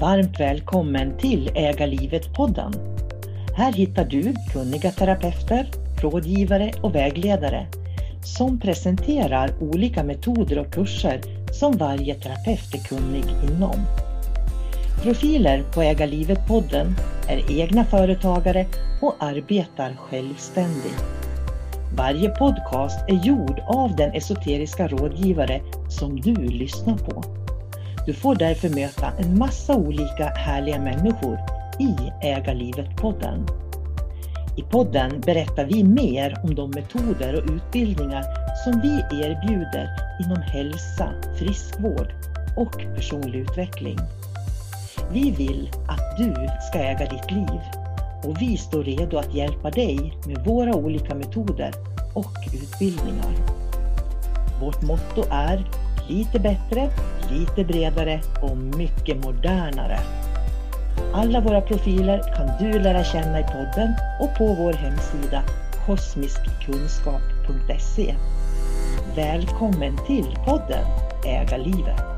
Varmt välkommen till Äga livet-podden. Här hittar du kunniga terapeuter, rådgivare och vägledare som presenterar olika metoder och kurser som varje terapeut är kunnig inom. Profiler på Äga livet-podden är egna företagare och arbetar självständigt. Varje podcast är gjord av den esoteriska rådgivare som du lyssnar på. Du får därför möta en massa olika härliga människor i Äga livet-podden. I podden berättar vi mer om de metoder och utbildningar som vi erbjuder inom hälsa, friskvård och personlig utveckling. Vi vill att du ska äga ditt liv och vi står redo att hjälpa dig med våra olika metoder och utbildningar. Vårt motto är lite bättre, lite bredare och mycket modernare. Alla våra profiler kan du lära känna i podden och på vår hemsida kosmiskkunskap.se. Välkommen till podden Äga livet!